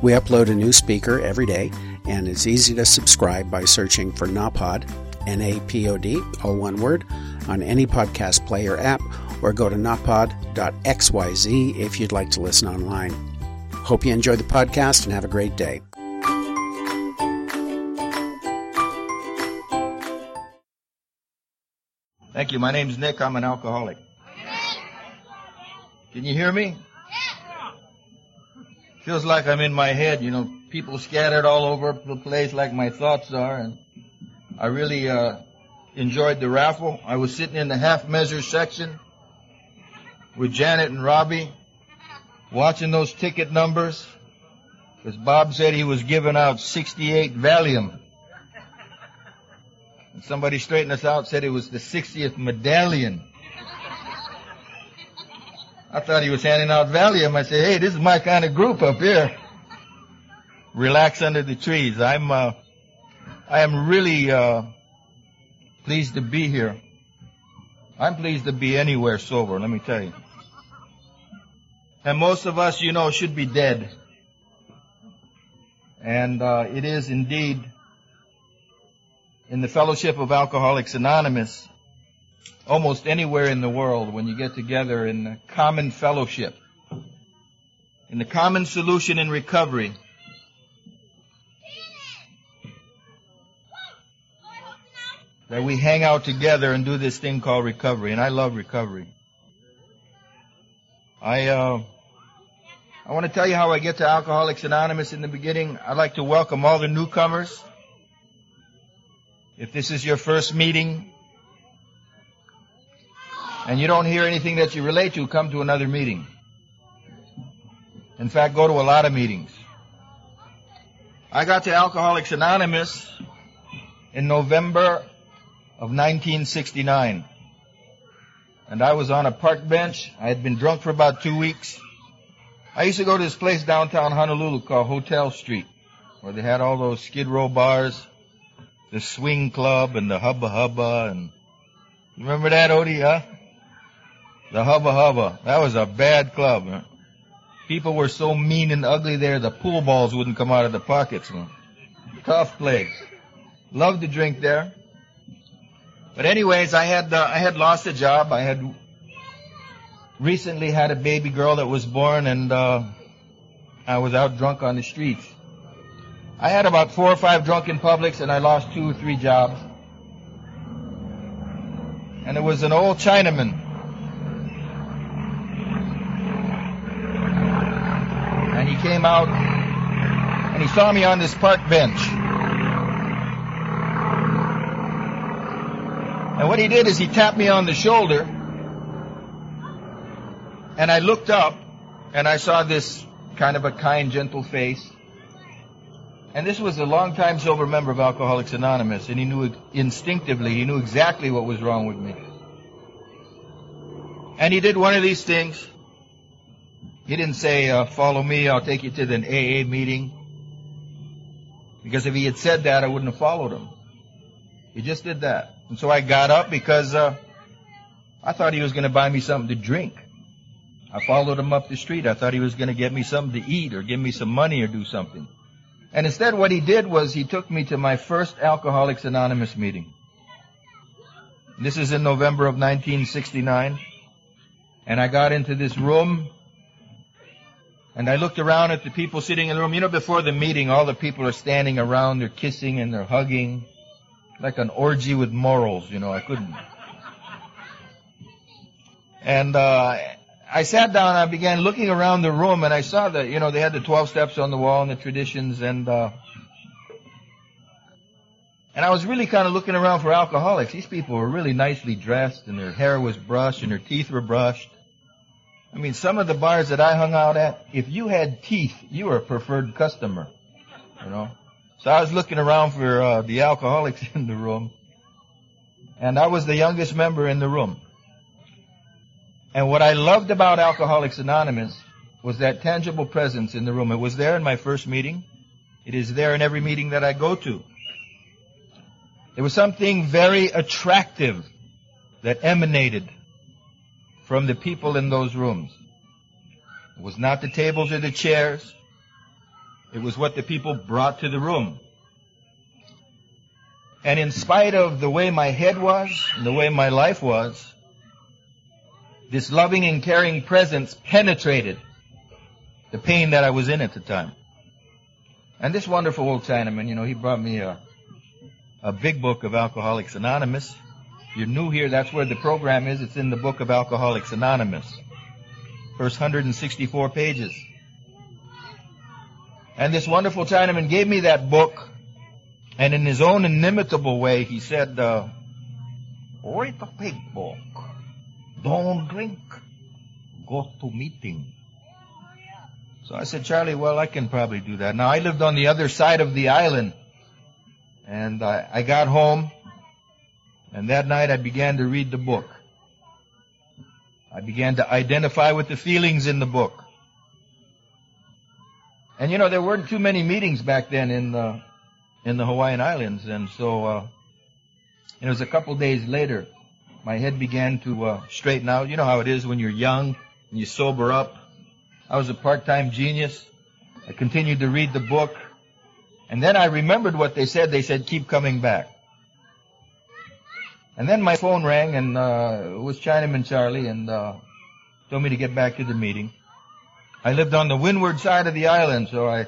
We upload a new speaker every day, and it's easy to subscribe by searching for NAPOD, N A P O D, all one word, on any podcast player app, or go to napod.xyz if you'd like to listen online. Hope you enjoy the podcast and have a great day. Thank you. My name's Nick. I'm an alcoholic. Can you hear me? Feels like I'm in my head, you know, people scattered all over the place like my thoughts are, and I really uh, enjoyed the raffle. I was sitting in the half measure section with Janet and Robbie, watching those ticket numbers, because Bob said he was giving out 68 Valium. And somebody straightened us out, said it was the 60th medallion. I thought he was handing out Valium. I said, hey, this is my kind of group up here. Relax under the trees. I'm, uh, I am really, uh, pleased to be here. I'm pleased to be anywhere sober, let me tell you. And most of us, you know, should be dead. And, uh, it is indeed in the Fellowship of Alcoholics Anonymous almost anywhere in the world when you get together in a common fellowship, in the common solution in recovery. That we hang out together and do this thing called recovery, and I love recovery. I uh, I want to tell you how I get to Alcoholics Anonymous in the beginning. I'd like to welcome all the newcomers. If this is your first meeting, and you don't hear anything that you relate to, come to another meeting. In fact, go to a lot of meetings. I got to Alcoholics Anonymous in November of 1969. And I was on a park bench. I had been drunk for about two weeks. I used to go to this place downtown Honolulu called Hotel Street, where they had all those skid row bars, the swing club and the hubba hubba and, you remember that, Odie, huh? The Hubba Hubba. That was a bad club. Man. People were so mean and ugly there, the pool balls wouldn't come out of the pockets. Man. Tough place. Loved to drink there. But anyways, I had uh, I had lost a job. I had recently had a baby girl that was born, and uh, I was out drunk on the streets. I had about four or five drunken publics, and I lost two or three jobs. And it was an old Chinaman and he came out and he saw me on this park bench. And what he did is he tapped me on the shoulder and I looked up and I saw this kind of a kind, gentle face. And this was a long-time sober member of Alcoholics Anonymous, and he knew instinctively, he knew exactly what was wrong with me. And he did one of these things. He didn't say, uh, follow me, I'll take you to the AA meeting. Because if he had said that, I wouldn't have followed him. He just did that. And so I got up because, uh, I thought he was going to buy me something to drink. I followed him up the street. I thought he was going to get me something to eat or give me some money or do something. And instead what he did was he took me to my first Alcoholics Anonymous meeting. This is in November of 1969. And I got into this room and I looked around at the people sitting in the room. You know, before the meeting, all the people are standing around, they're kissing and they're hugging. Like an orgy with morals, you know, I couldn't. And, uh, I sat down I began looking around the room and I saw that, you know, they had the 12 steps on the wall and the traditions and, uh, and I was really kind of looking around for alcoholics. These people were really nicely dressed and their hair was brushed and their teeth were brushed. I mean, some of the bars that I hung out at, if you had teeth, you were a preferred customer. You know? So I was looking around for uh, the alcoholics in the room, and I was the youngest member in the room. And what I loved about Alcoholics Anonymous was that tangible presence in the room. It was there in my first meeting. It is there in every meeting that I go to. There was something very attractive that emanated from the people in those rooms. It was not the tables or the chairs. It was what the people brought to the room. And in spite of the way my head was and the way my life was, this loving and caring presence penetrated the pain that I was in at the time. And this wonderful old Chinaman, you know, he brought me a, a big book of Alcoholics Anonymous. You're new here, that's where the program is. It's in the book of Alcoholics Anonymous. First 164 pages. And this wonderful Chinaman gave me that book, and in his own inimitable way, he said, uh, read the big book. Don't drink. Go to meeting. So I said, Charlie, well, I can probably do that. Now I lived on the other side of the island, and I, I got home, and that night I began to read the book. I began to identify with the feelings in the book. And you know, there weren't too many meetings back then in the, in the Hawaiian Islands, and so, uh, it was a couple days later, my head began to, uh, straighten out. You know how it is when you're young and you sober up. I was a part-time genius. I continued to read the book. And then I remembered what they said. They said, keep coming back. And then my phone rang and, uh, it was Chinaman Charlie and, uh, told me to get back to the meeting. I lived on the windward side of the island, so I,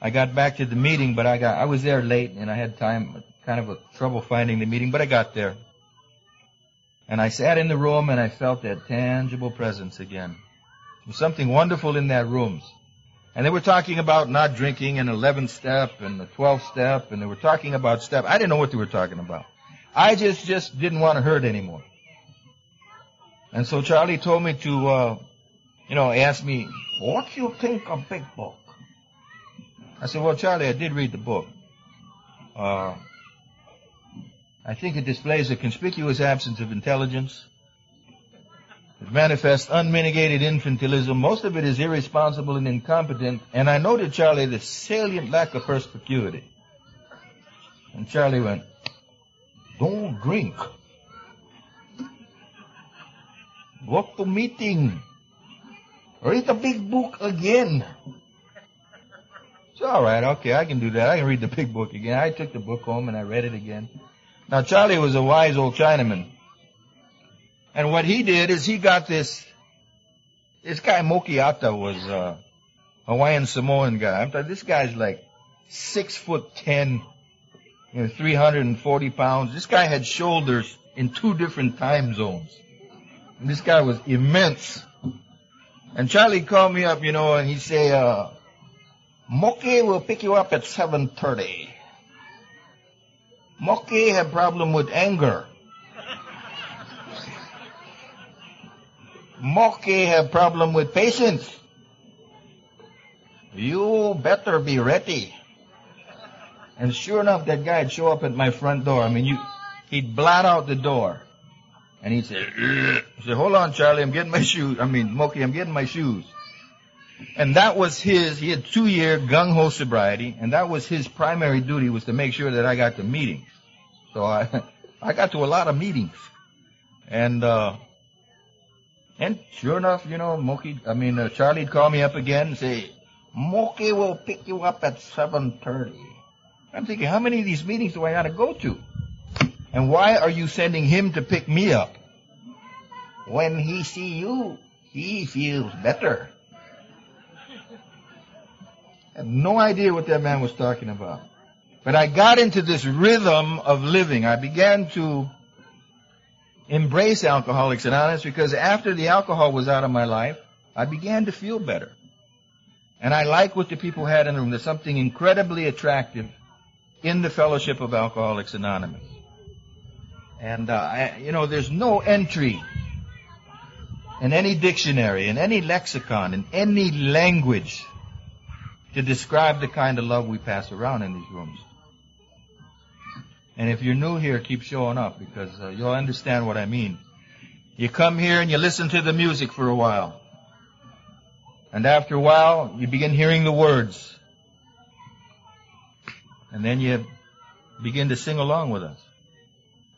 I got back to the meeting, but I got, I was there late and I had time, kind of a trouble finding the meeting, but I got there. And I sat in the room and I felt that tangible presence again. There was something wonderful in that room. And they were talking about not drinking an 11th step and the 12th step and they were talking about step. I didn't know what they were talking about. I just, just didn't want to hurt anymore. And so Charlie told me to, uh, you know, asked me, what do you think of Big Book? I said, well, Charlie, I did read the book. Uh, I think it displays a conspicuous absence of intelligence. It manifests unmitigated infantilism. Most of it is irresponsible and incompetent. And I noted, Charlie, the salient lack of perspicuity. And Charlie went, don't drink. Go to meeting. Read the big book again. It's all right. Okay, I can do that. I can read the big book again. I took the book home and I read it again. Now Charlie was a wise old Chinaman. And what he did is he got this, this guy Mokiata was a Hawaiian Samoan guy. I'm talking, this guy's like six foot ten, you know, 340 pounds. This guy had shoulders in two different time zones. And this guy was immense. And Charlie called me up, you know, and he say, uh, Moki will pick you up at 7.30. Moki had problem with anger. Moki had problem with patience. You better be ready. And sure enough, that guy'd show up at my front door. I mean, you, he'd blot out the door. And he'd say, say, hold on, Charlie, I'm getting my shoes. I mean, Moki, I'm getting my shoes. And that was his, he had two year gung-ho sobriety, and that was his primary duty was to make sure that I got to meetings. So I, I got to a lot of meetings. And, uh, and sure enough, you know, Moki, I mean, uh, Charlie'd call me up again and say, Moki will pick you up at 7.30. I'm thinking, how many of these meetings do I got to go to? And why are you sending him to pick me up? When he see you, he feels better. I had no idea what that man was talking about. But I got into this rhythm of living. I began to embrace Alcoholics Anonymous because after the alcohol was out of my life, I began to feel better. And I like what the people had in the room. There's something incredibly attractive in the fellowship of Alcoholics Anonymous. And, uh, I, you know, there's no entry in any dictionary, in any lexicon, in any language to describe the kind of love we pass around in these rooms. And if you're new here, keep showing up because uh, you'll understand what I mean. You come here and you listen to the music for a while. And after a while, you begin hearing the words. And then you begin to sing along with us.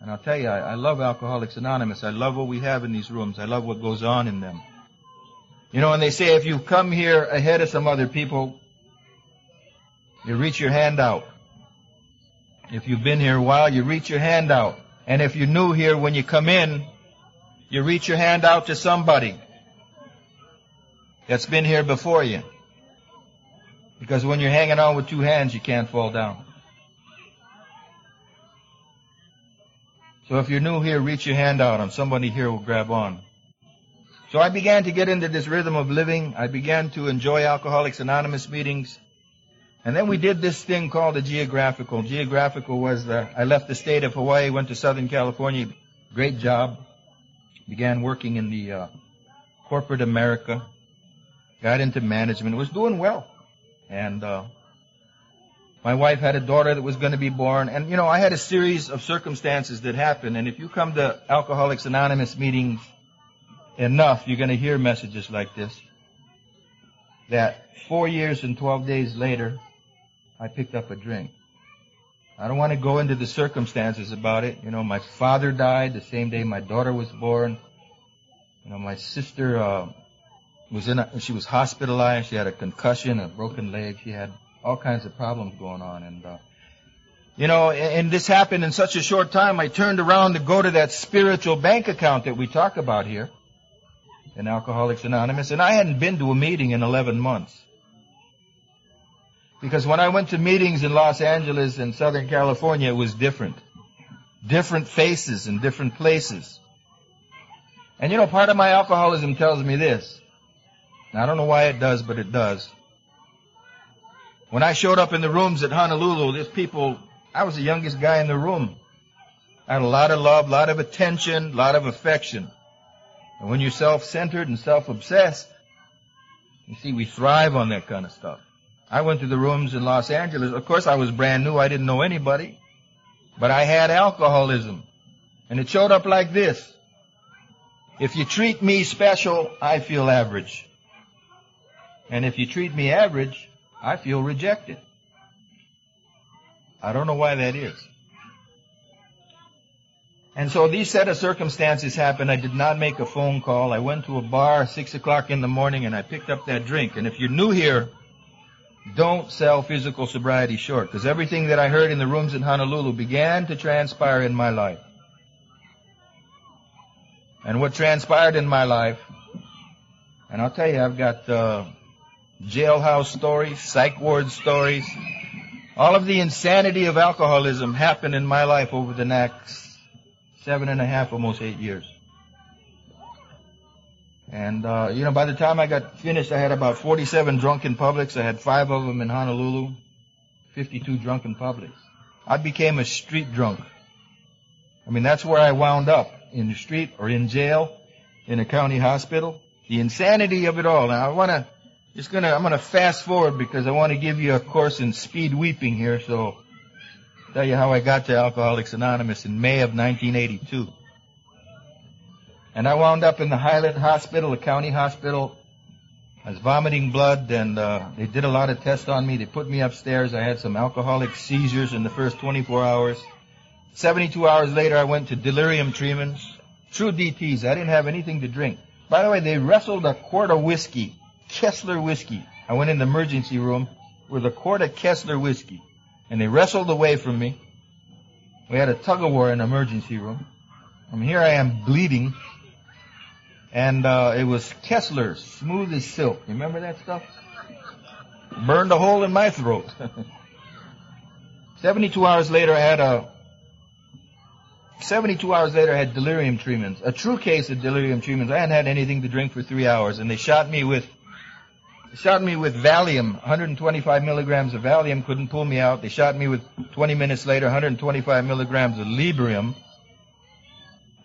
And I'll tell you, I, I love Alcoholics Anonymous. I love what we have in these rooms. I love what goes on in them. You know, and they say if you come here ahead of some other people, you reach your hand out. If you've been here a while, you reach your hand out. And if you're new here, when you come in, you reach your hand out to somebody that's been here before you. Because when you're hanging on with two hands, you can't fall down. So if you're new here, reach your hand out and somebody here will grab on. So I began to get into this rhythm of living. I began to enjoy Alcoholics Anonymous meetings. And then we did this thing called the geographical. Geographical was the, I left the state of Hawaii, went to Southern California. Great job. Began working in the uh, corporate America. Got into management. Was doing well. And uh, my wife had a daughter that was going to be born. And, you know, I had a series of circumstances that happened. And if you come to Alcoholics Anonymous meetings enough, you're going to hear messages like this. That four years and 12 days later, I picked up a drink. I don't want to go into the circumstances about it. You know, my father died the same day my daughter was born. You know, my sister uh, was in. A, she was hospitalized. She had a concussion, a broken leg. She had all kinds of problems going on. And, uh, you know, and this happened in such a short time, I turned around to go to that spiritual bank account that we talk about here in Alcoholics Anonymous, and I hadn't been to a meeting in 11 months. Because when I went to meetings in Los Angeles and Southern California, it was different. Different faces in different places. And you know, part of my alcoholism tells me this. I don't know why it does, but it does. When I showed up in the rooms at Honolulu, there's people, I was the youngest guy in the room. I had a lot of love, a lot of attention, a lot of affection. And when you're self-centered and self-obsessed, you see, we thrive on that kind of stuff. I went to the rooms in Los Angeles. Of course, I was brand new. I didn't know anybody. But I had alcoholism. And it showed up like this. If you treat me special, I feel average. And if you treat me average, I feel rejected. I don't know why that is. And so these set of circumstances happened. I did not make a phone call. I went to a bar six o'clock in the morning and I picked up that drink. And if you're new here, don't sell physical sobriety short because everything that I heard in the rooms in Honolulu began to transpire in my life. And what transpired in my life, and I'll tell you, I've got uh, jailhouse stories, psych ward stories. All of the insanity of alcoholism happened in my life over the next seven and a half, almost eight years. And, uh, you know, by the time I got finished, I had about 47 drunken publics. I had five of them in Honolulu, 52 drunken publics. I became a street drunk. I mean, that's where I wound up, in the street or in jail, in a county hospital. The insanity of it all. Now, I want to just gonna, I'm gonna fast forward because I want to give you a course in speed weeping here. So, tell you how I got to Alcoholics Anonymous in May of 1982. And I wound up in the Highland Hospital, a county hospital. I was vomiting blood, and uh, they did a lot of tests on me. They put me upstairs. I had some alcoholic seizures in the first 24 hours. 72 hours later, I went to delirium tremens. True DTs. I didn't have anything to drink. By the way, they wrestled a quart of whiskey Kessler whiskey. I went in the emergency room with a quart of Kessler whiskey, and they wrestled away from me. We had a tug of war in the emergency room. I mean, here I am bleeding, and uh, it was Kessler, smooth as silk. You remember that stuff? Burned a hole in my throat. 72 hours later, I had a 72 hours later, I had delirium tremens. A true case of delirium tremens. I hadn't had anything to drink for three hours, and they shot me with they shot me with Valium, 125 milligrams of Valium couldn't pull me out. They shot me with 20 minutes later, 125 milligrams of Librium,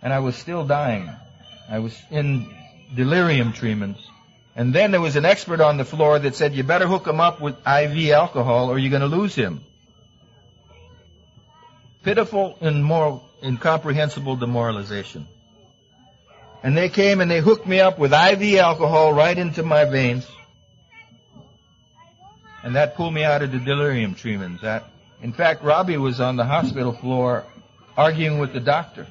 and I was still dying. I was in delirium tremens. And then there was an expert on the floor that said, you better hook him up with IV alcohol or you're going to lose him. Pitiful and moral, incomprehensible demoralization. And they came and they hooked me up with IV alcohol right into my veins. And that pulled me out of the delirium treatment. That, in fact, Robbie was on the hospital floor arguing with the doctor,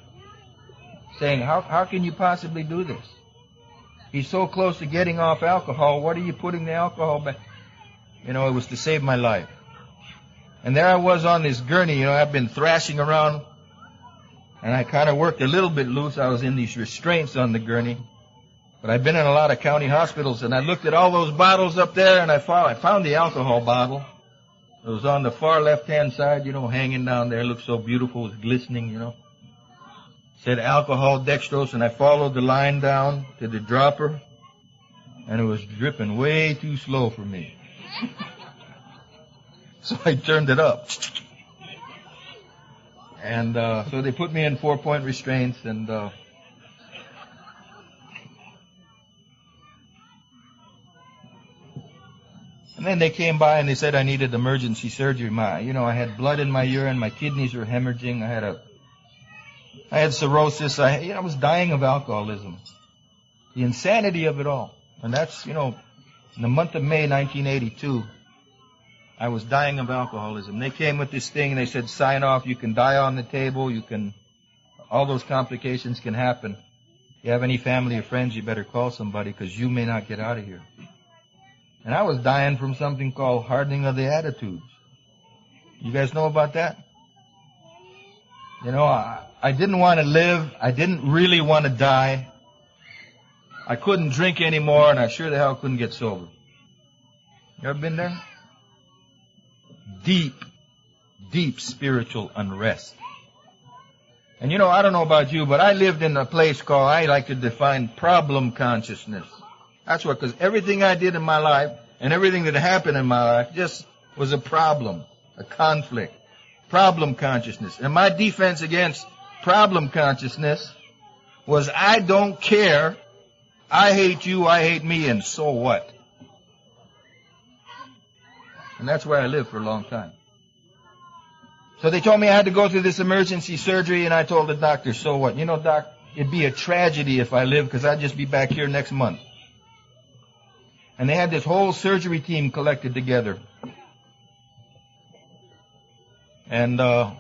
saying, how, how can you possibly do this? He's so close to getting off alcohol. What are you putting the alcohol back? You know, it was to save my life. And there I was on this gurney, you know, I've been thrashing around and I kind of worked a little bit loose. I was in these restraints on the gurney. But I've been in a lot of county hospitals and I looked at all those bottles up there and I found, I found the alcohol bottle. It was on the far left hand side, you know, hanging down there. It looked so beautiful. It was glistening, you know. It said alcohol dextrose and I followed the line down to the dropper and it was dripping way too slow for me. so I turned it up. And uh, so they put me in four point restraints and uh, And then they came by and they said I needed emergency surgery. My, you know, I had blood in my urine, my kidneys were hemorrhaging, I had a, I had cirrhosis, I, you know, I was dying of alcoholism. The insanity of it all. And that's, you know, in the month of May 1982, I was dying of alcoholism. They came with this thing and they said, sign off, you can die on the table, you can, all those complications can happen. If you have any family or friends, you better call somebody because you may not get out of here. And I was dying from something called hardening of the attitudes. You guys know about that? You know, I, I didn't want to live. I didn't really want to die. I couldn't drink anymore and I sure the hell couldn't get sober. You ever been there? deep, deep spiritual unrest. And you know, I don't know about you, but I lived in a place called, I like to define problem consciousness. That's what, because everything I did in my life and everything that happened in my life just was a problem, a conflict, problem consciousness. And my defense against problem consciousness was I don't care, I hate you, I hate me, and so what? And that's where I lived for a long time. So they told me I had to go through this emergency surgery and I told the doctor, so what? You know, doc, it'd be a tragedy if I live because I'd just be back here next month. And they had this whole surgery team collected together. And, uh,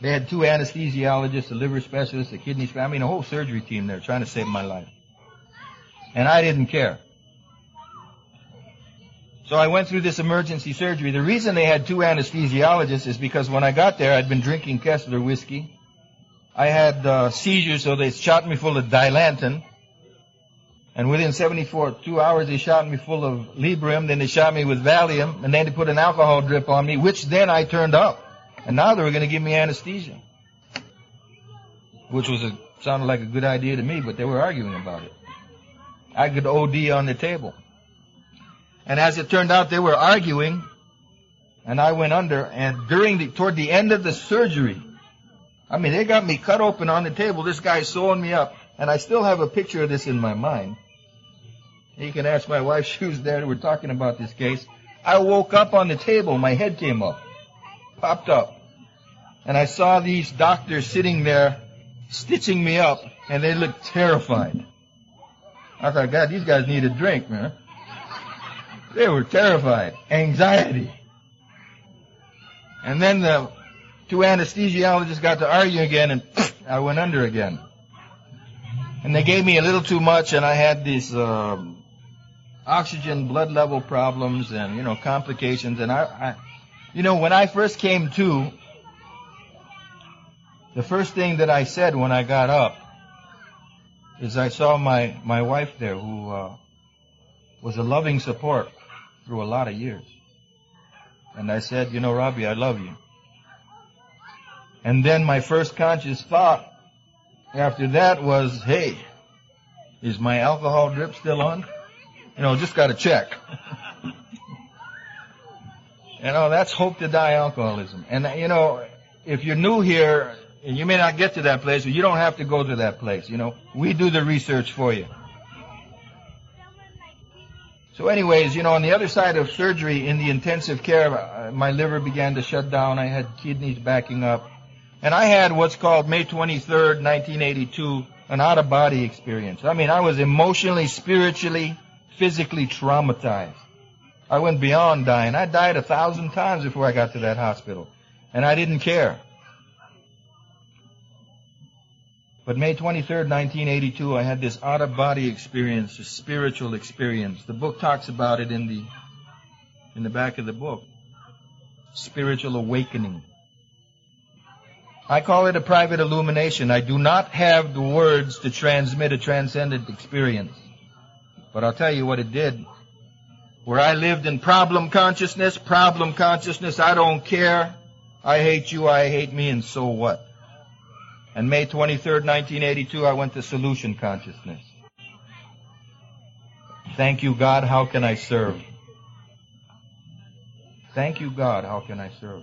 they had two anesthesiologists, a liver specialist, a kidney specialist, I mean a whole surgery team there trying to save my life. And I didn't care. So I went through this emergency surgery. The reason they had two anesthesiologists is because when I got there, I'd been drinking Kessler whiskey. I had uh, seizures, so they shot me full of Dilantin. And within 74, two hours, they shot me full of Librium. Then they shot me with Valium. And then they put an alcohol drip on me, which then I turned up. And now they were going to give me anesthesia. Which was a, sounded like a good idea to me, but they were arguing about it. I could OD on the table. And as it turned out, they were arguing, and I went under, and during the, toward the end of the surgery, I mean, they got me cut open on the table, this guy's sewing me up, and I still have a picture of this in my mind. You can ask my wife, she was there, we're talking about this case. I woke up on the table, my head came up, popped up, and I saw these doctors sitting there, stitching me up, and they looked terrified. I thought, God, these guys need a drink, man. They were terrified. Anxiety. And then the two anesthesiologists got to argue again and I went under again. And they gave me a little too much and I had these, um, oxygen blood level problems and, you know, complications. And I, I, you know, when I first came to, the first thing that I said when I got up is I saw my, my wife there who, uh, was a loving support through a lot of years. And I said, you know, Robbie, I love you. And then my first conscious thought after that was, hey, is my alcohol drip still on? You know, just got to check. you know, that's hope to die alcoholism. And you know, if you're new here, and you may not get to that place, you don't have to go to that place. You know, we do the research for you. So anyways, you know, on the other side of surgery in the intensive care, uh, my liver began to shut down. I had kidneys backing up. And I had what's called May 23rd, 1982, an out of body experience. I mean, I was emotionally, spiritually, physically traumatized. I went beyond dying. I died a thousand times before I got to that hospital. And I didn't care. But May 23rd, 1982, I had this out of body experience, a spiritual experience. The book talks about it in the, in the back of the book. Spiritual awakening. I call it a private illumination. I do not have the words to transmit a transcendent experience. But I'll tell you what it did. Where I lived in problem consciousness, problem consciousness, I don't care. I hate you, I hate me, and so what? And May 23rd, 1982, I went to solution consciousness. Thank you, God, how can I serve? Thank you, God, how can I serve?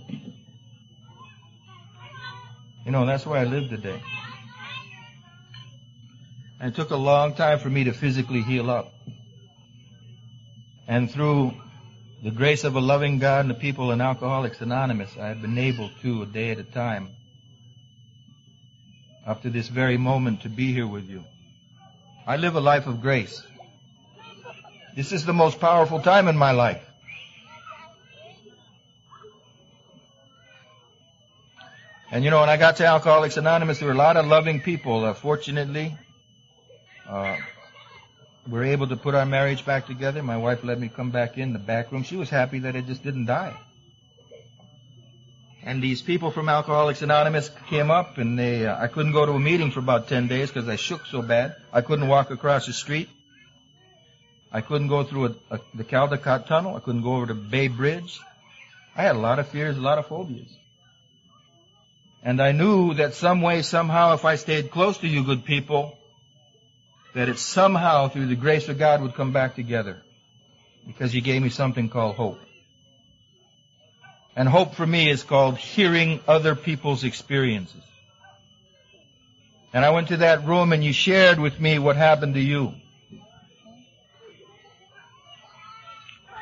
You know, that's where I live today. And it took a long time for me to physically heal up. And through the grace of a loving God and the people in Alcoholics Anonymous, I have been able to, a day at a time, up to this very moment to be here with you. I live a life of grace. This is the most powerful time in my life. And you know, when I got to Alcoholics Anonymous, there were a lot of loving people. Uh, fortunately, uh, we were able to put our marriage back together. My wife let me come back in the back room. She was happy that it just didn't die. And these people from Alcoholics Anonymous came up and they, uh, I couldn't go to a meeting for about 10 days because I shook so bad. I couldn't walk across the street. I couldn't go through a, a, the Caldecott Tunnel. I couldn't go over to Bay Bridge. I had a lot of fears, a lot of phobias. And I knew that some way, somehow, if I stayed close to you good people, that it somehow, through the grace of God, would come back together. Because He gave me something called hope. And hope for me is called hearing other people's experiences. And I went to that room and you shared with me what happened to you.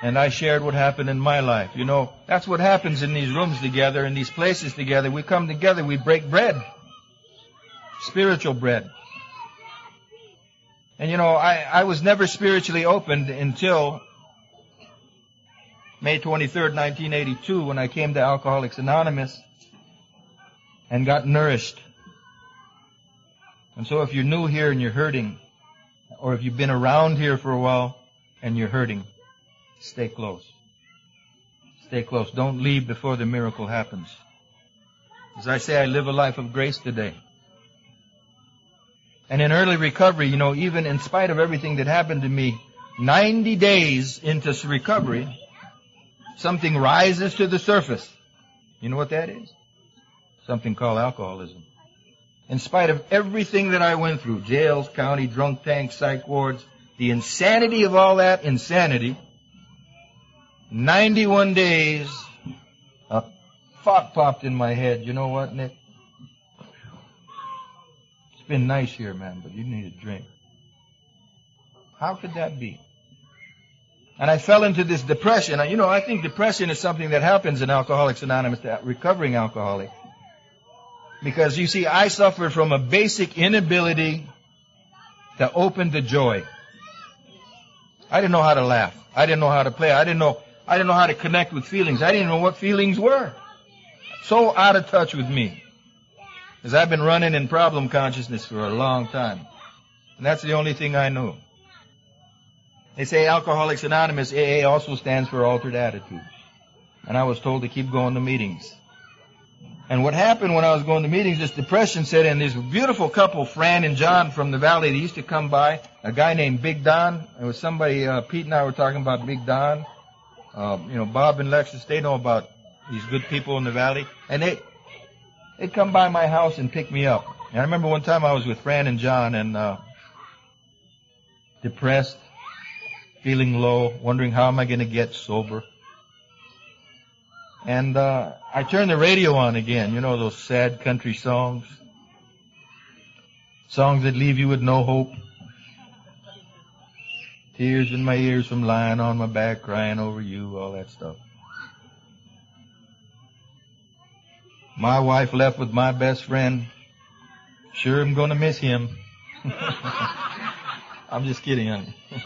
And I shared what happened in my life. You know, that's what happens in these rooms together, in these places together. We come together, we break bread. Spiritual bread. And you know, I, I was never spiritually opened until May 23rd, 1982, when I came to Alcoholics Anonymous and got nourished. And so if you're new here and you're hurting, or if you've been around here for a while and you're hurting, stay close. Stay close. Don't leave before the miracle happens. As I say, I live a life of grace today. And in early recovery, you know, even in spite of everything that happened to me, 90 days into recovery, something rises to the surface. You know what that is? Something called alcoholism. In spite of everything that I went through, jails, county, drunk tanks, psych wards, the insanity of all that insanity, 91 days, a thought popped in my head. You know what, Nick? Been nice here, man, but you need a drink. How could that be? And I fell into this depression. You know, I think depression is something that happens in Alcoholics Anonymous, recovering alcoholic. Because you see, I suffered from a basic inability to open to joy. I didn't know how to laugh. I didn't know how to play. I didn't know, I didn't know how to connect with feelings. I didn't know what feelings were. So out of touch with me. Because I've been running in problem consciousness for a long time. And that's the only thing I know. They say Alcoholics Anonymous, AA also stands for altered attitudes. And I was told to keep going to meetings. And what happened when I was going to meetings, this depression set in. This beautiful couple, Fran and John from the valley, they used to come by. A guy named Big Don. It was somebody, uh, Pete and I were talking about Big Don. Uh, you know, Bob and Lexus, they know about these good people in the valley. And they, they'd come by my house and pick me up. And I remember one time I was with Fran and John and, uh, depressed feeling low, wondering how am I going to get sober. And uh, I turned the radio on again, you know those sad country songs, songs that leave you with no hope. Tears in my ears from lying on my back crying over you, all that stuff. My wife left with my best friend. Sure I'm gonna miss him. I'm just kidding, honey.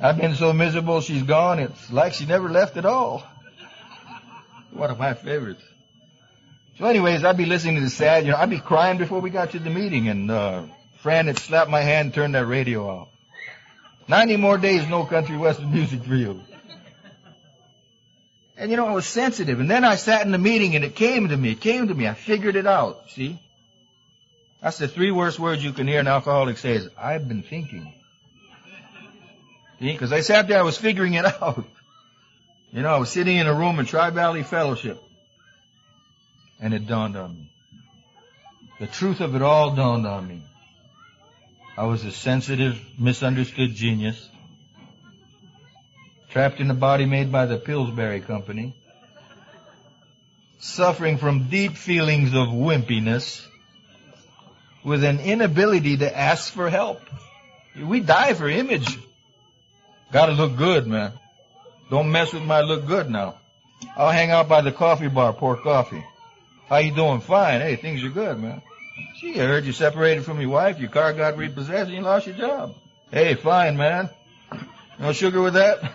I've been so miserable she's gone, it's like she never left at all. One of my favorites. So anyways, I'd be listening to the sad, you know, I'd be crying before we got to the meeting and, uh, Fran had slapped my hand and turned that radio off. 90 more days, no country western music for you. And you know, I was sensitive. And then I sat in the meeting and it came to me. It came to me. I figured it out. See? That's the three worst words you can hear an alcoholic say is, I've been thinking. See? Because I sat there, I was figuring it out. You know, I was sitting in a room in Tri Valley Fellowship. And it dawned on me. The truth of it all dawned on me. I was a sensitive, misunderstood genius, trapped in a body made by the Pillsbury Company, suffering from deep feelings of wimpiness, with an inability to ask for help. We die for image. Gotta look good, man. Don't mess with my look good now. I'll hang out by the coffee bar, pour coffee. How you doing? Fine. Hey, things are good, man. Gee, I heard you separated from your wife, your car got repossessed, and you lost your job. Hey, fine, man. No sugar with that?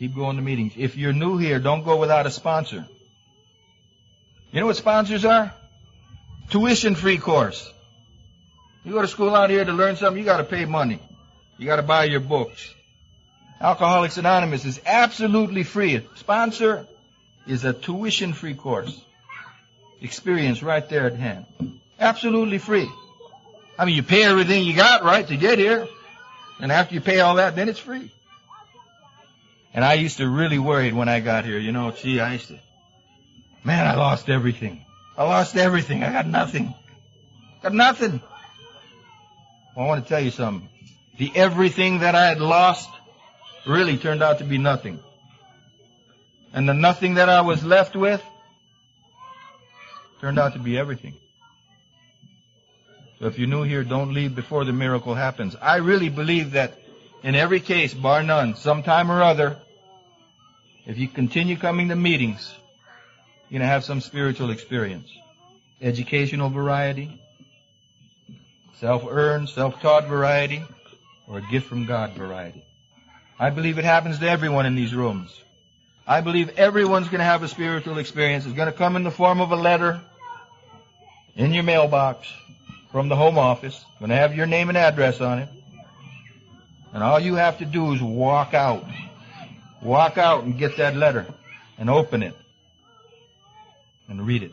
Keep going to meetings. If you're new here, don't go without a sponsor. You know what sponsors are? Tuition free course. You go to school out here to learn something, you gotta pay money. You gotta buy your books. Alcoholics Anonymous is absolutely free. Sponsor is a tuition free course experience right there at hand. Absolutely free. I mean, you pay everything you got, right, to get here. And after you pay all that, then it's free. And I used to really worry when I got here, you know, gee, I used to, man, I lost everything. I lost everything. I got nothing. Got nothing. Well, I want to tell you something. The everything that I had lost really turned out to be nothing. And the nothing that I was left with turned out to be everything. So if you're new here, don't leave before the miracle happens. I really believe that in every case, bar none, sometime or other, if you continue coming to meetings, you're going to have some spiritual experience. Educational variety, self-earned, self-taught variety, or a gift from God variety. I believe it happens to everyone in these rooms. I believe everyone's going to have a spiritual experience. It's going to come in the form of a letter in your mailbox from the home office. Going to have your name and address on it. And all you have to do is walk out. Walk out and get that letter and open it and read it.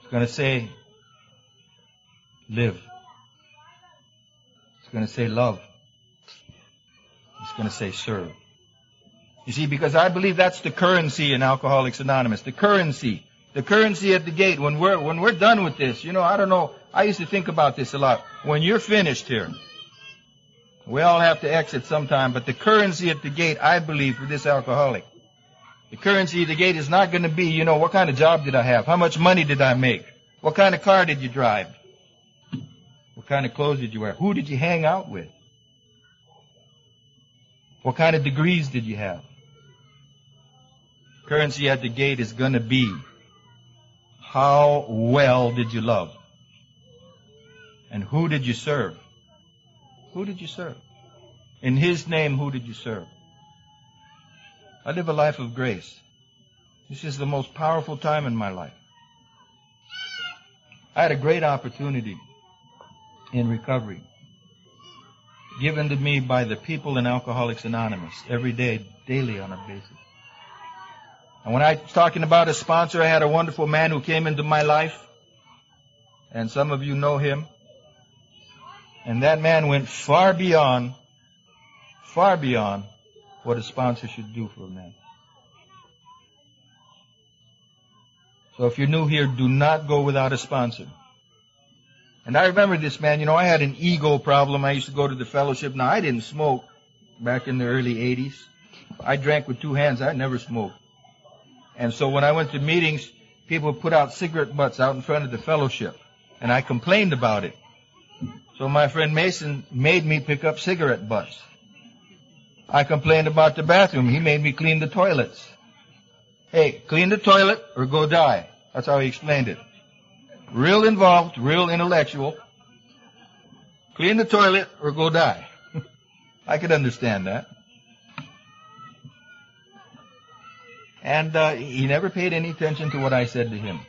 It's going to say, live. It's going to say love. It's going to say serve. You see, because I believe that's the currency in Alcoholics Anonymous. The currency. The currency at the gate. When we're, when we're done with this, you know, I don't know. I used to think about this a lot. When you're finished here, we all have to exit sometime, but the currency at the gate, I believe, for this alcoholic, the currency at the gate is not going to be, you know, what kind of job did I have? How much money did I make? What kind of car did you drive? What kind of clothes did you wear? Who did you hang out with? What kind of degrees did you have? Currency at the gate is going to be how well did you love? And who did you serve? Who did you serve? In His name, who did you serve? I live a life of grace. This is the most powerful time in my life. I had a great opportunity in recovery given to me by the people in Alcoholics Anonymous every day, daily on a basis. And when I was talking about a sponsor, I had a wonderful man who came into my life. And some of you know him. And that man went far beyond, far beyond what a sponsor should do for a man. So if you're new here, do not go without a sponsor. And I remember this man, you know, I had an ego problem. I used to go to the fellowship. Now I didn't smoke back in the early 80s. I drank with two hands. I never smoked. And so when I went to meetings, people put out cigarette butts out in front of the fellowship. And I complained about it. So my friend Mason made me pick up cigarette butts. I complained about the bathroom. He made me clean the toilets. Hey, clean the toilet or go die. That's how he explained it. Real involved, real intellectual. Clean the toilet or go die. I could understand that. And uh, he never paid any attention to what I said to him.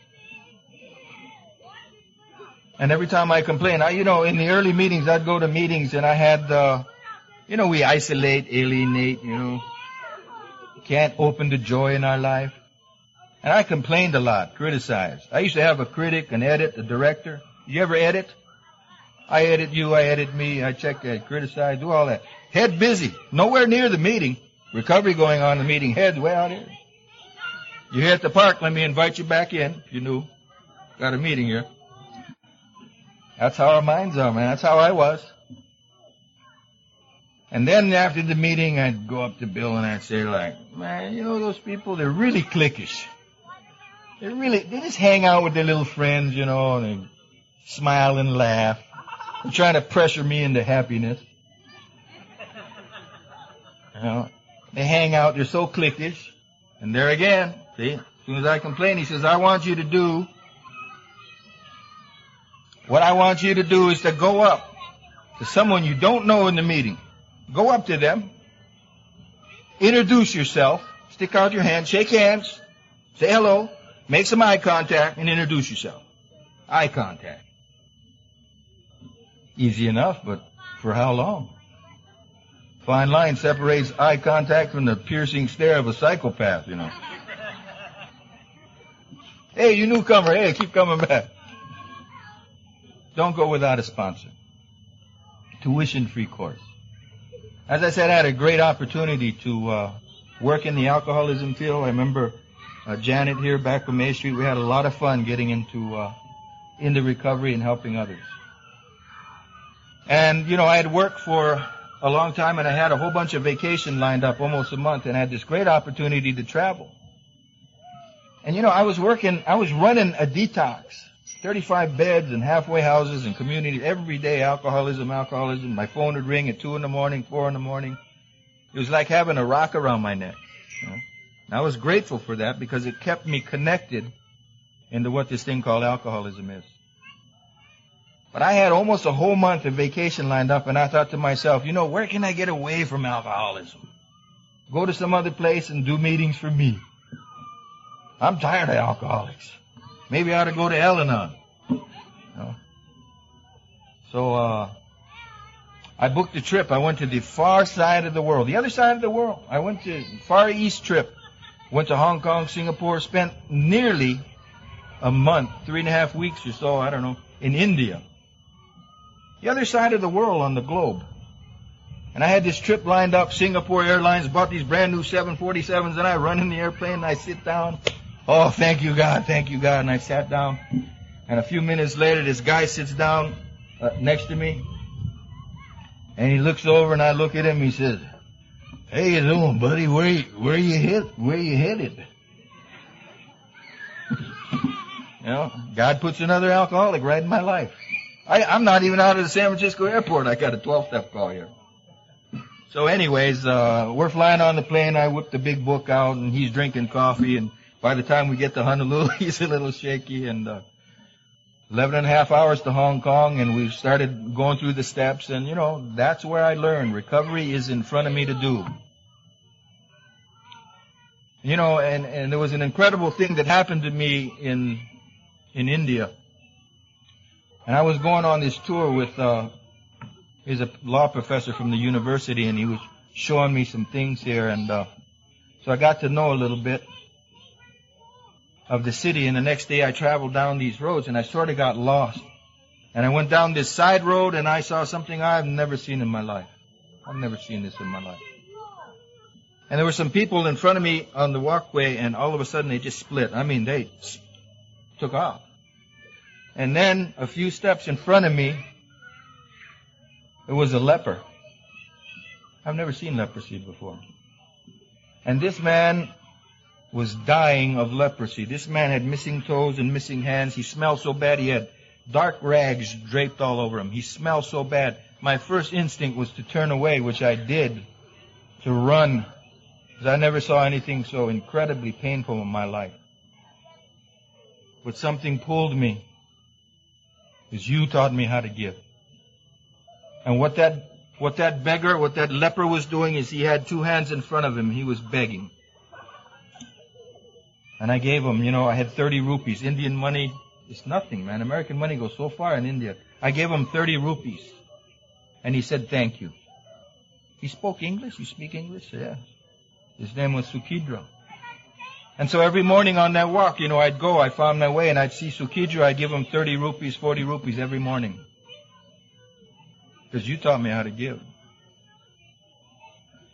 And every time I complain, I, you know, in the early meetings, I'd go to meetings and I had, uh, you know, we isolate, alienate, you know, can't open the joy in our life. And I complained a lot, criticized. I used to have a critic, an edit, a director. You ever edit? I edit you, I edit me, I check, I criticize, do all that. Head busy, nowhere near the meeting. Recovery going on in the meeting, head way out here. You here at the park, let me invite you back in, if you knew. Got a meeting here. That's how our minds are, man. That's how I was. And then after the meeting, I'd go up to Bill and I'd say like, man, you know those people, they're really cliquish. They really, they just hang out with their little friends, you know, and they smile and laugh. They're trying to pressure me into happiness. You know, they hang out, they're so cliquish. And there again, see, as soon as I complain, he says, I want you to do, what I want you to do is to go up to someone you don't know in the meeting. Go up to them, introduce yourself, stick out your hand, shake hands, say hello, make some eye contact, and introduce yourself. Eye contact. Easy enough, but for how long? Fine line separates eye contact from the piercing stare of a psychopath, you know. hey, you newcomer, hey, keep coming back. Don't go without a sponsor. Tuition free course. As I said, I had a great opportunity to uh, work in the alcoholism field. I remember uh, Janet here back from May Street. We had a lot of fun getting into uh, into recovery and helping others. And you know, I had worked for a long time and I had a whole bunch of vacation lined up, almost a month, and I had this great opportunity to travel. And you know, I was working, I was running a detox. 35 beds and halfway houses and communities every day, alcoholism, alcoholism. My phone would ring at 2 in the morning, 4 in the morning. It was like having a rock around my neck. You know? I was grateful for that because it kept me connected into what this thing called alcoholism is. But I had almost a whole month of vacation lined up and I thought to myself, you know, where can I get away from alcoholism? Go to some other place and do meetings for me. I'm tired of alcoholics. Maybe I ought to go to Al-Anon. So, uh, I booked a trip. I went to the far side of the world, the other side of the world. I went to Far East trip. Went to Hong Kong, Singapore, spent nearly a month, three and a half weeks or so, I don't know, in India. The other side of the world on the globe. And I had this trip lined up. Singapore Airlines bought these brand new 747s and I run in the airplane and I sit down. Oh, thank you God, thank you God. And I sat down. And a few minutes later, this guy sits down uh, next to me. And he looks over and I look at him. He says, Hey, you doing, buddy? Where you, where you hit? Where you headed? you know, God puts another alcoholic right in my life. I, I'm not even out of the San Francisco airport. I got a 12 step call here. So anyways, uh, we're flying on the plane. I whip the big book out and he's drinking coffee and by the time we get to Honolulu, he's a little shaky and, uh, 11 and a half hours to Hong Kong and we started going through the steps and you know, that's where I learned recovery is in front of me to do. You know, and, and there was an incredible thing that happened to me in, in India. And I was going on this tour with, uh, he's a law professor from the university and he was showing me some things here and, uh, so I got to know a little bit of the city and the next day I traveled down these roads and I sort of got lost. And I went down this side road and I saw something I've never seen in my life. I've never seen this in my life. And there were some people in front of me on the walkway and all of a sudden they just split. I mean, they took off. And then a few steps in front of me, it was a leper. I've never seen leprosy before. And this man was dying of leprosy. This man had missing toes and missing hands. He smelled so bad he had dark rags draped all over him. He smelled so bad. My first instinct was to turn away, which I did, to run, because I never saw anything so incredibly painful in my life. But something pulled me, because you taught me how to give. And what that what that beggar, what that leper was doing is he had two hands in front of him. He was begging. And I gave him, you know, I had 30 rupees. Indian money is nothing, man. American money goes so far in India. I gave him 30 rupees. And he said, thank you. He spoke English. You speak English? Yeah. His name was Sukidra. And so every morning on that walk, you know, I'd go, I found my way, and I'd see Sukidra. I'd give him 30 rupees, 40 rupees every morning. Because you taught me how to give.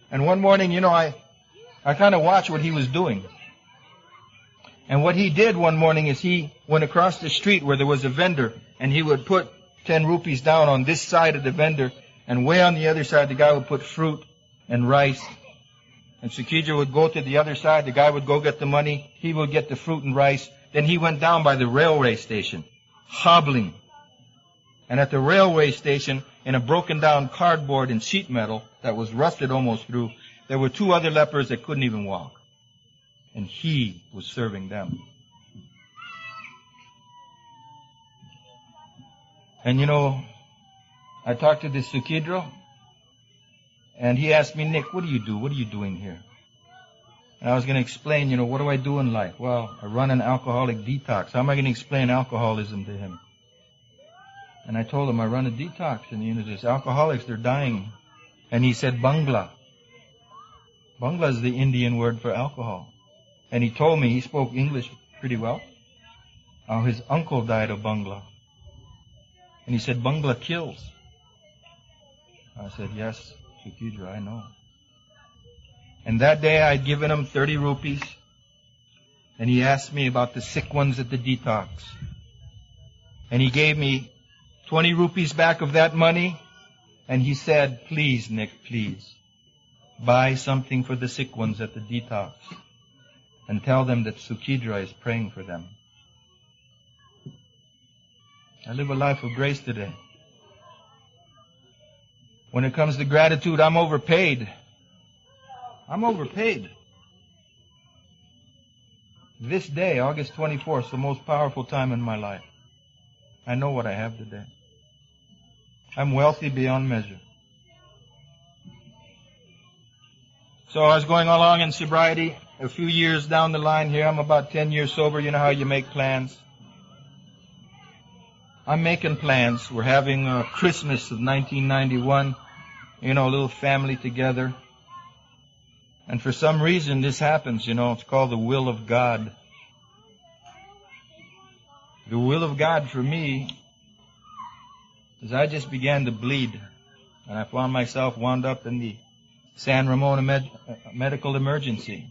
And one morning, you know, I, I kind of watched what he was doing. And what he did one morning is he went across the street where there was a vendor and he would put 10 rupees down on this side of the vendor and way on the other side the guy would put fruit and rice. And Sukidra would go to the other side, the guy would go get the money, he would get the fruit and rice. Then he went down by the railway station, hobbling. And at the railway station, in a broken down cardboard and sheet metal that was rusted almost through, there were two other lepers that couldn't even walk. And he was serving them. And you know, I talked to this Sukidra, and he asked me, Nick, what do you do? What are you doing here? And I was going to explain, you know, what do I do in life? Well, I run an alcoholic detox. How am I going to explain alcoholism to him? And I told him I run a detox, and you know, there's alcoholics, they're dying. And he said Bangla. Bangla is the Indian word for alcohol. And he told me he spoke English pretty well. How his uncle died of Bangla. And he said, Bangla kills. I said, yes, Sukidra, I know. And that day I'd given him 30 rupees. And he asked me about the sick ones at the detox. And he gave me 20 rupees back of that money. And he said, please, Nick, please, buy something for the sick ones at the detox and tell them that Sukidra is praying for them. I live a life of grace today. When it comes to gratitude, I'm overpaid. I'm overpaid. This day, August 24th, is the most powerful time in my life. I know what I have today. I'm wealthy beyond measure. So I was going along in sobriety. A few years down the line here, I'm about 10 years sober. You know how you make plans? I'm making plans. We're having a Christmas of 1991. You know, a little family together. And for some reason this happens, you know, it's called the will of God. The will of God for me as I just began to bleed, and I found myself wound up in the San Ramon med- medical emergency.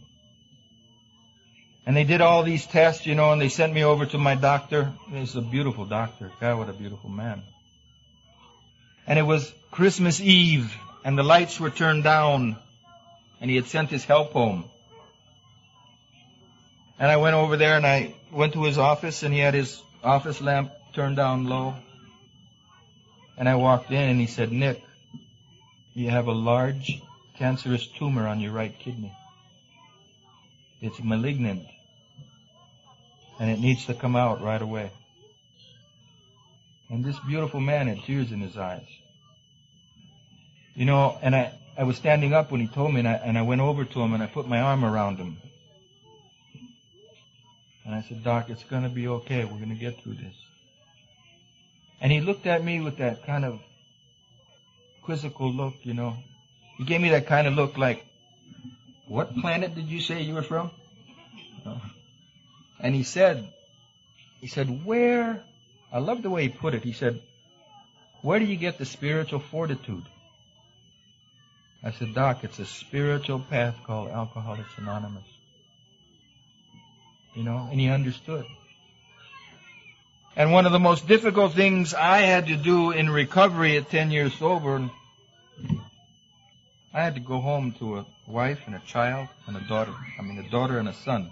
And they did all these tests, you know, and they sent me over to my doctor. He's a beautiful doctor. God, what a beautiful man. And it was Christmas Eve, and the lights were turned down, and he had sent his help home. And I went over there and I went to his office, and he had his office lamp turned down low. And I walked in and he said, Nick, you have a large cancerous tumor on your right kidney. It's malignant. And it needs to come out right away. And this beautiful man had tears in his eyes. You know, and I, I was standing up when he told me and I, and I went over to him and I put my arm around him. And I said, Doc, it's gonna be okay. We're gonna get through this. And he looked at me with that kind of quizzical look, you know. He gave me that kind of look like, what planet did you say you were from? And he said, he said, where, I love the way he put it. He said, where do you get the spiritual fortitude? I said, Doc, it's a spiritual path called Alcoholics Anonymous. You know, and he understood. And one of the most difficult things I had to do in recovery at 10 years sober, I had to go home to a wife and a child and a daughter. I mean, a daughter and a son.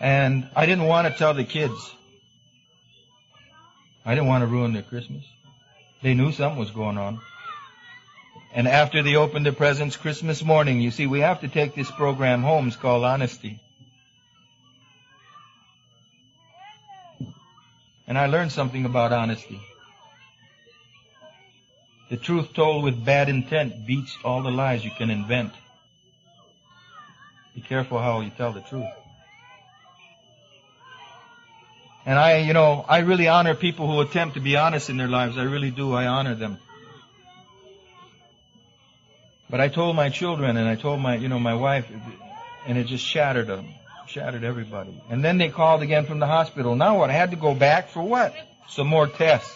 And I didn't want to tell the kids. I didn't want to ruin their Christmas. They knew something was going on. And after they opened their presents Christmas morning, you see, we have to take this program home. It's called Honesty. And I learned something about honesty. The truth told with bad intent beats all the lies you can invent. Be careful how you tell the truth. And I, you know, I really honor people who attempt to be honest in their lives. I really do. I honor them. But I told my children and I told my, you know, my wife, and it just shattered them, shattered everybody. And then they called again from the hospital. Now what? I had to go back for what? Some more tests.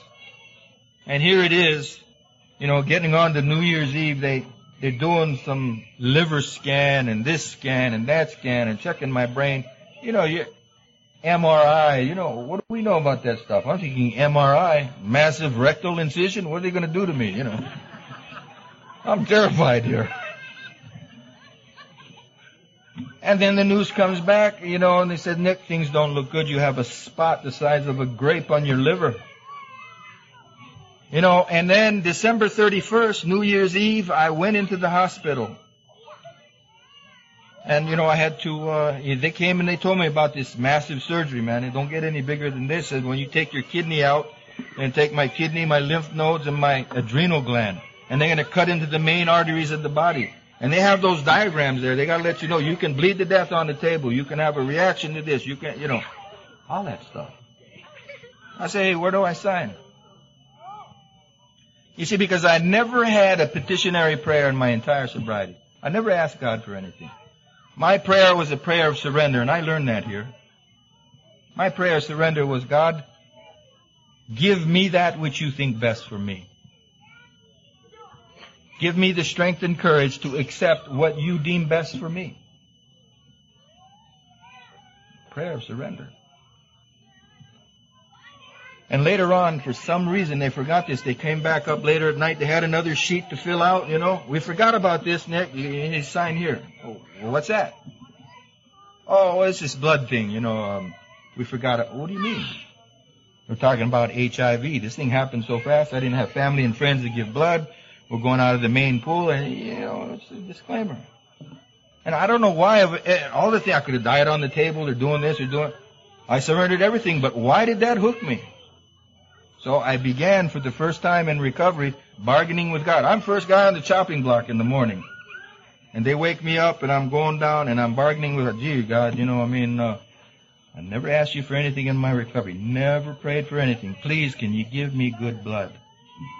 And here it is, you know, getting on to New Year's Eve, they, they're doing some liver scan and this scan and that scan and checking my brain. You know, you, MRI, you know, what do we know about that stuff? I'm thinking MRI, massive rectal incision. What are they going to do to me? You know, I'm terrified here. And then the news comes back, you know, and they said, Nick, things don't look good. You have a spot the size of a grape on your liver. You know, and then December 31st, New Year's Eve, I went into the hospital. And you know, I had to. Uh, they came and they told me about this massive surgery, man. It don't get any bigger than this. And when you take your kidney out, and take my kidney, my lymph nodes, and my adrenal gland, and they're gonna cut into the main arteries of the body. And they have those diagrams there. They gotta let you know you can bleed to death on the table. You can have a reaction to this. You can, you know, all that stuff. I say, hey, where do I sign? You see, because I never had a petitionary prayer in my entire sobriety. I never asked God for anything. My prayer was a prayer of surrender, and I learned that here. My prayer of surrender was, God, give me that which you think best for me. Give me the strength and courage to accept what you deem best for me. Prayer of surrender. And later on, for some reason, they forgot this. They came back up later at night. They had another sheet to fill out, you know. We forgot about this, Nick. You need to sign here. Oh, what's that? Oh, well, it's this blood thing, you know. Um, we forgot it. What do you mean? We're talking about HIV. This thing happened so fast. I didn't have family and friends to give blood. We're going out of the main pool, and you know, it's a disclaimer. And I don't know why. Eh, all the things I could have died on the table, or doing this, or doing. I surrendered everything, but why did that hook me? So I began for the first time in recovery bargaining with God. I'm first guy on the chopping block in the morning. And they wake me up and I'm going down and I'm bargaining with, gee, God, you know, I mean, uh, I never asked you for anything in my recovery. Never prayed for anything. Please, can you give me good blood?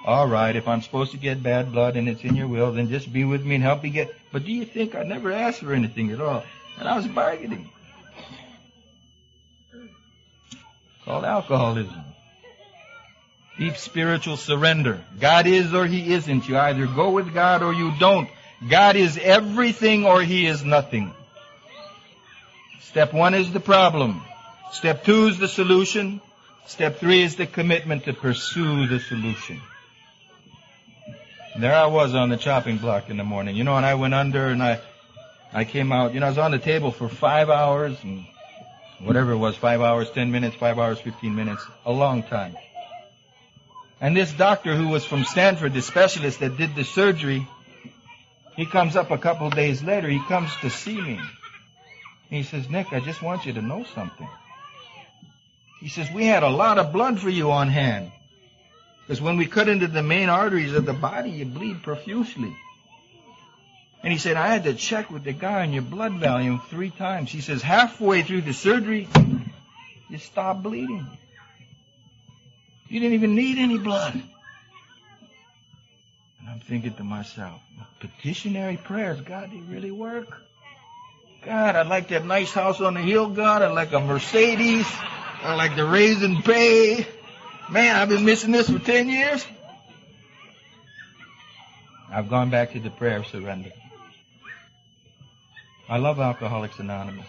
All right, if I'm supposed to get bad blood and it's in your will, then just be with me and help me get. But do you think I never asked for anything at all? And I was bargaining. Called alcoholism. Deep spiritual surrender. God is or He isn't. You either go with God or you don't. God is everything or He is nothing. Step one is the problem. Step two is the solution. Step three is the commitment to pursue the solution. There I was on the chopping block in the morning, you know, and I went under and I, I came out, you know, I was on the table for five hours and whatever it was, five hours, ten minutes, five hours, fifteen minutes, a long time. And this doctor who was from Stanford, the specialist that did the surgery, he comes up a couple days later, he comes to see me. He says, Nick, I just want you to know something. He says, we had a lot of blood for you on hand. Because when we cut into the main arteries of the body, you bleed profusely. And he said, I had to check with the guy on your blood volume three times. He says, halfway through the surgery, you stop bleeding. You didn't even need any blood. And I'm thinking to myself, petitionary prayers, God, do they really work? God, I'd like that nice house on the hill, God. I'd like a Mercedes. I'd like the raise and pay. Man, I've been missing this for 10 years. I've gone back to the prayer of surrender. I love Alcoholics Anonymous.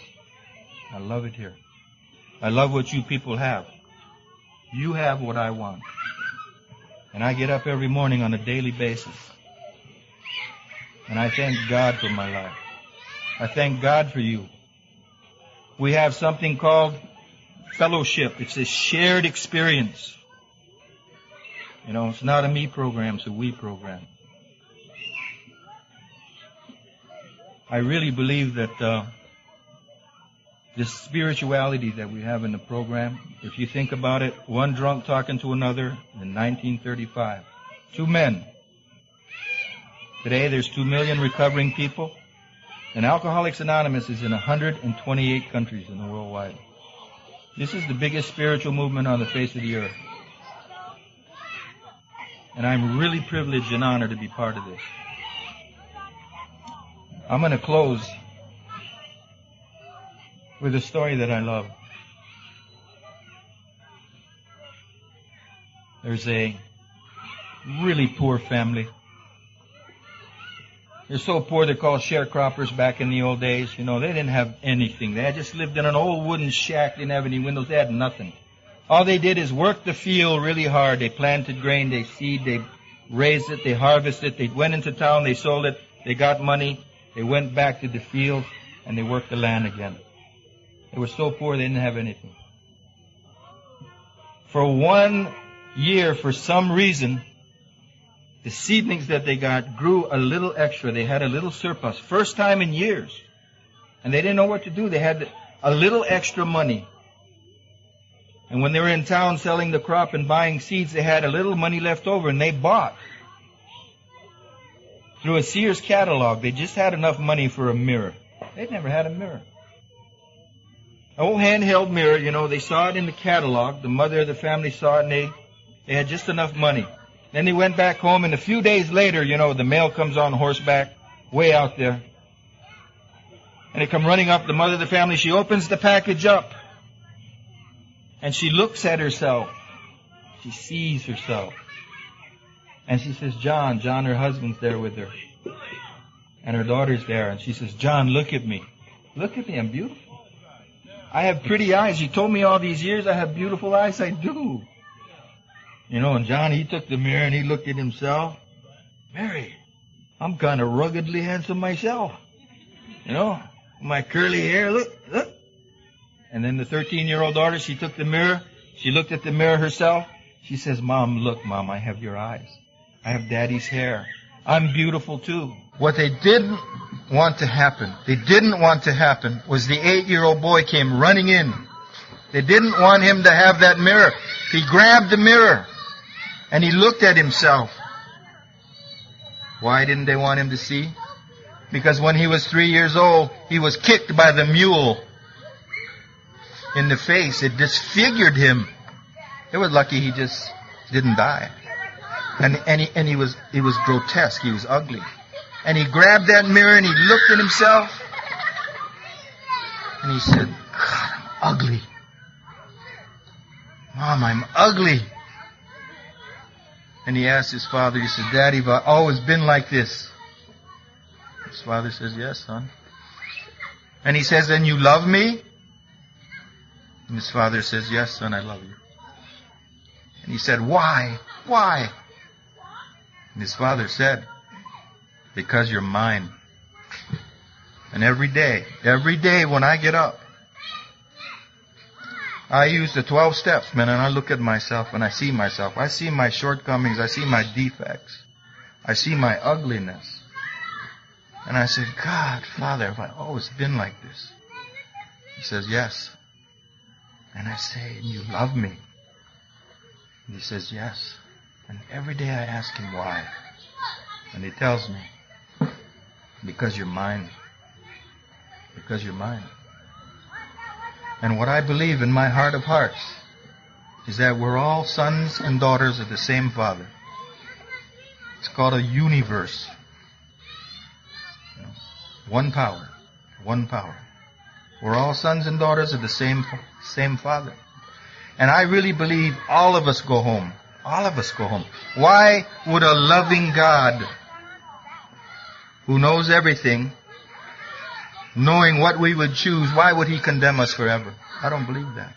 I love it here. I love what you people have. You have what I want. And I get up every morning on a daily basis. And I thank God for my life. I thank God for you. We have something called fellowship. It's a shared experience. You know, it's not a me program, it's a we program. I really believe that uh, this spirituality that we have in the program, if you think about it, one drunk talking to another in 1935. Two men. Today there's two million recovering people. And Alcoholics Anonymous is in 128 countries in the worldwide. This is the biggest spiritual movement on the face of the earth. And I'm really privileged and honored to be part of this. I'm going to close with a story that I love. There's a really poor family. They're so poor they're called sharecroppers back in the old days. You know, they didn't have anything. They just lived in an old wooden shack, didn't have any windows, they had nothing. All they did is work the field really hard. They planted grain, they seed, they raised it, they harvested it, they went into town, they sold it, they got money, they went back to the field, and they worked the land again. They were so poor they didn't have anything. For one year, for some reason, the seedlings that they got grew a little extra. They had a little surplus. First time in years. And they didn't know what to do. They had a little extra money. And when they were in town selling the crop and buying seeds, they had a little money left over and they bought. Through a Sears catalog, they just had enough money for a mirror. They'd never had a mirror. An old handheld mirror, you know, they saw it in the catalog. The mother of the family saw it and they, they had just enough money. Then they went back home and a few days later, you know, the mail comes on horseback, way out there. And they come running up, the mother of the family, she opens the package up. And she looks at herself. She sees herself. And she says, John, John, her husband's there with her. And her daughter's there. And she says, John, look at me. Look at me, I'm beautiful. I have pretty eyes. You told me all these years I have beautiful eyes. I do. You know, and John, he took the mirror and he looked at himself. Mary, I'm kind of ruggedly handsome myself. You know, my curly hair, look, look. And then the 13 year old daughter, she took the mirror. She looked at the mirror herself. She says, Mom, look, Mom, I have your eyes. I have daddy's hair. I'm beautiful too. What they didn't want to happen, they didn't want to happen, was the eight year old boy came running in. They didn't want him to have that mirror. He grabbed the mirror and he looked at himself. Why didn't they want him to see? Because when he was three years old, he was kicked by the mule in the face. It disfigured him. It was lucky he just didn't die. And, and, he, and he was, he was grotesque. He was ugly. And he grabbed that mirror and he looked at himself. And he said, God, I'm ugly. Mom, I'm ugly. And he asked his father, he said, Daddy, have I always been like this? His father says, Yes, son. And he says, Then you love me? And his father says, Yes, son, I love you. And he said, Why? Why? And his father said, Because you're mine. And every day, every day when I get up, I use the 12 steps, man, and I look at myself and I see myself. I see my shortcomings. I see my defects. I see my ugliness. And I said, God, Father, have I always been like this? He says, yes. And I say, and you love me? And he says, yes. And every day I ask him why. And he tells me, because you're mine. Because you're mine. And what I believe in my heart of hearts is that we're all sons and daughters of the same Father. It's called a universe. One power. One power. We're all sons and daughters of the same, same Father. And I really believe all of us go home. All of us go home. Why would a loving God who knows everything knowing what we would choose, why would he condemn us forever? I don't believe that.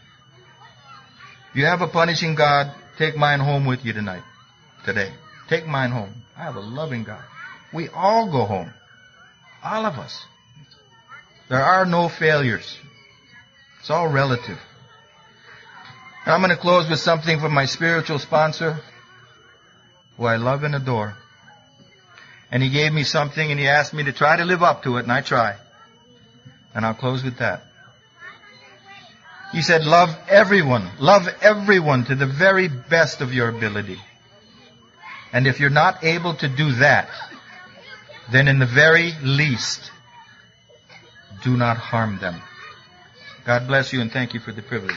You have a punishing God, take mine home with you tonight, today. Take mine home. I have a loving God. We all go home. All of us. There are no failures. It's all relative. And I'm going to close with something from my spiritual sponsor. who I love and adore. And he gave me something and he asked me to try to live up to it and I try. And I'll close with that. He said, love everyone. Love everyone to the very best of your ability. And if you're not able to do that, then in the very least, do not harm them. God bless you and thank you for the privilege.